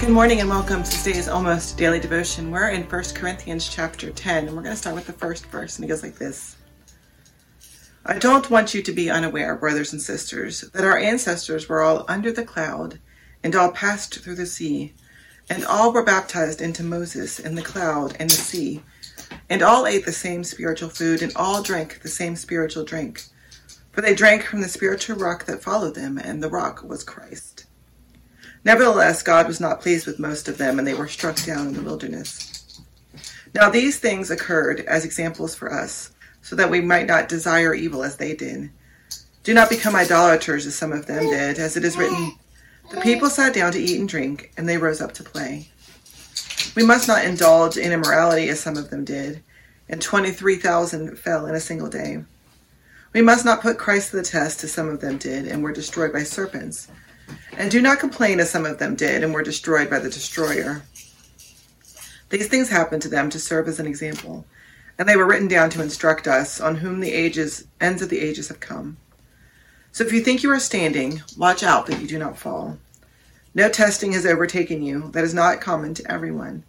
Good morning and welcome to today's almost daily devotion. We're in 1 Corinthians chapter 10 and we're going to start with the first verse and it goes like this. I don't want you to be unaware, brothers and sisters, that our ancestors were all under the cloud and all passed through the sea, and all were baptized into Moses in the cloud and the sea, and all ate the same spiritual food and all drank the same spiritual drink. For they drank from the spiritual rock that followed them, and the rock was Christ. Nevertheless, God was not pleased with most of them, and they were struck down in the wilderness. Now these things occurred as examples for us, so that we might not desire evil as they did. Do not become idolaters as some of them did, as it is written, The people sat down to eat and drink, and they rose up to play. We must not indulge in immorality as some of them did, and 23,000 fell in a single day. We must not put Christ to the test as some of them did, and were destroyed by serpents. And do not complain as some of them did and were destroyed by the destroyer. These things happened to them to serve as an example, and they were written down to instruct us, on whom the ages ends of the ages have come. So if you think you are standing, watch out that you do not fall. No testing has overtaken you that is not common to everyone.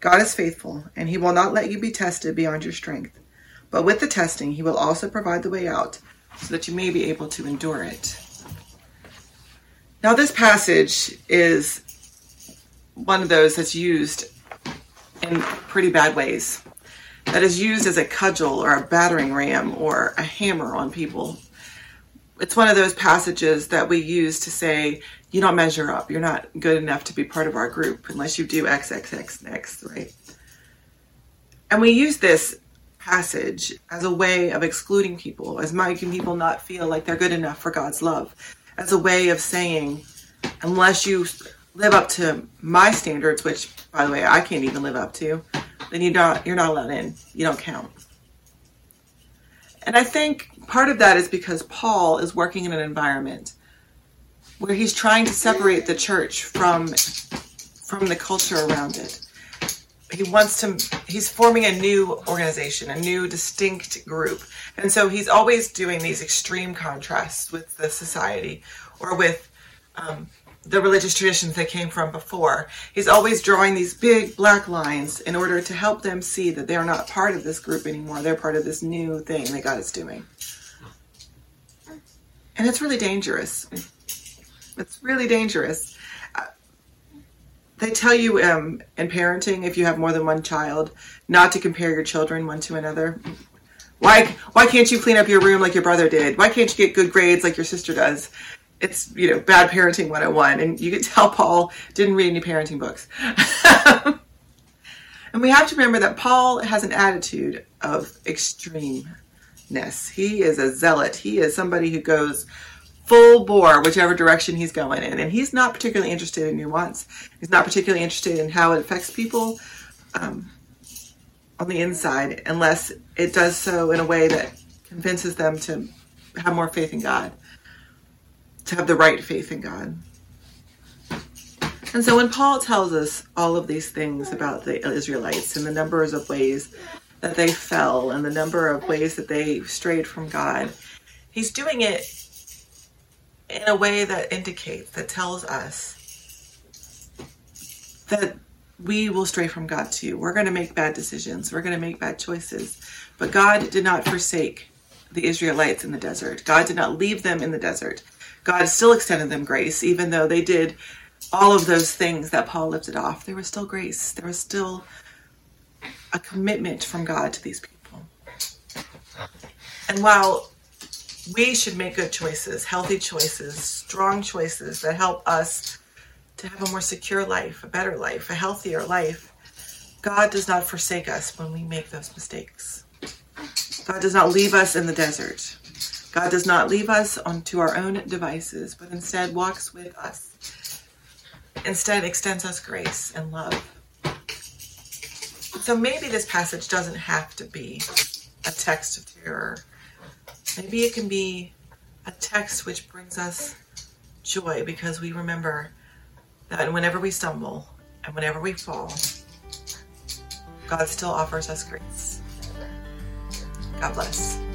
God is faithful, and he will not let you be tested beyond your strength. But with the testing, he will also provide the way out, so that you may be able to endure it. Now, this passage is one of those that's used in pretty bad ways. That is used as a cudgel or a battering ram or a hammer on people. It's one of those passages that we use to say, you don't measure up. You're not good enough to be part of our group unless you do XXX next, right? And we use this passage as a way of excluding people, as making people not feel like they're good enough for God's love as a way of saying, unless you live up to my standards, which, by the way, I can't even live up to, then you don't, you're not allowed in. You don't count. And I think part of that is because Paul is working in an environment where he's trying to separate the church from from the culture around it. He wants to he's forming a new organization, a new distinct group and so he's always doing these extreme contrasts with the society or with um, the religious traditions they came from before. He's always drawing these big black lines in order to help them see that they're not part of this group anymore. They're part of this new thing that God is doing. And it's really dangerous. It's really dangerous. They tell you um, in parenting, if you have more than one child, not to compare your children one to another. Why why can't you clean up your room like your brother did? Why can't you get good grades like your sister does? It's you know bad parenting 101, and you can tell Paul didn't read any parenting books. and we have to remember that Paul has an attitude of extremeness. He is a zealot. He is somebody who goes full bore whichever direction he's going in, and he's not particularly interested in nuance. He's not particularly interested in how it affects people. Um, on the inside unless it does so in a way that convinces them to have more faith in God, to have the right faith in God. And so when Paul tells us all of these things about the Israelites and the numbers of ways that they fell and the number of ways that they strayed from God, he's doing it in a way that indicates, that tells us that we will stray from God too. We're going to make bad decisions. We're going to make bad choices. But God did not forsake the Israelites in the desert. God did not leave them in the desert. God still extended them grace, even though they did all of those things that Paul lifted off. There was still grace. There was still a commitment from God to these people. And while we should make good choices, healthy choices, strong choices that help us to have a more secure life, a better life, a healthier life. God does not forsake us when we make those mistakes. God does not leave us in the desert. God does not leave us onto our own devices, but instead walks with us. Instead extends us grace and love. So maybe this passage doesn't have to be a text of terror. Maybe it can be a text which brings us joy because we remember that whenever we stumble and whenever we fall, God still offers us grace. God bless.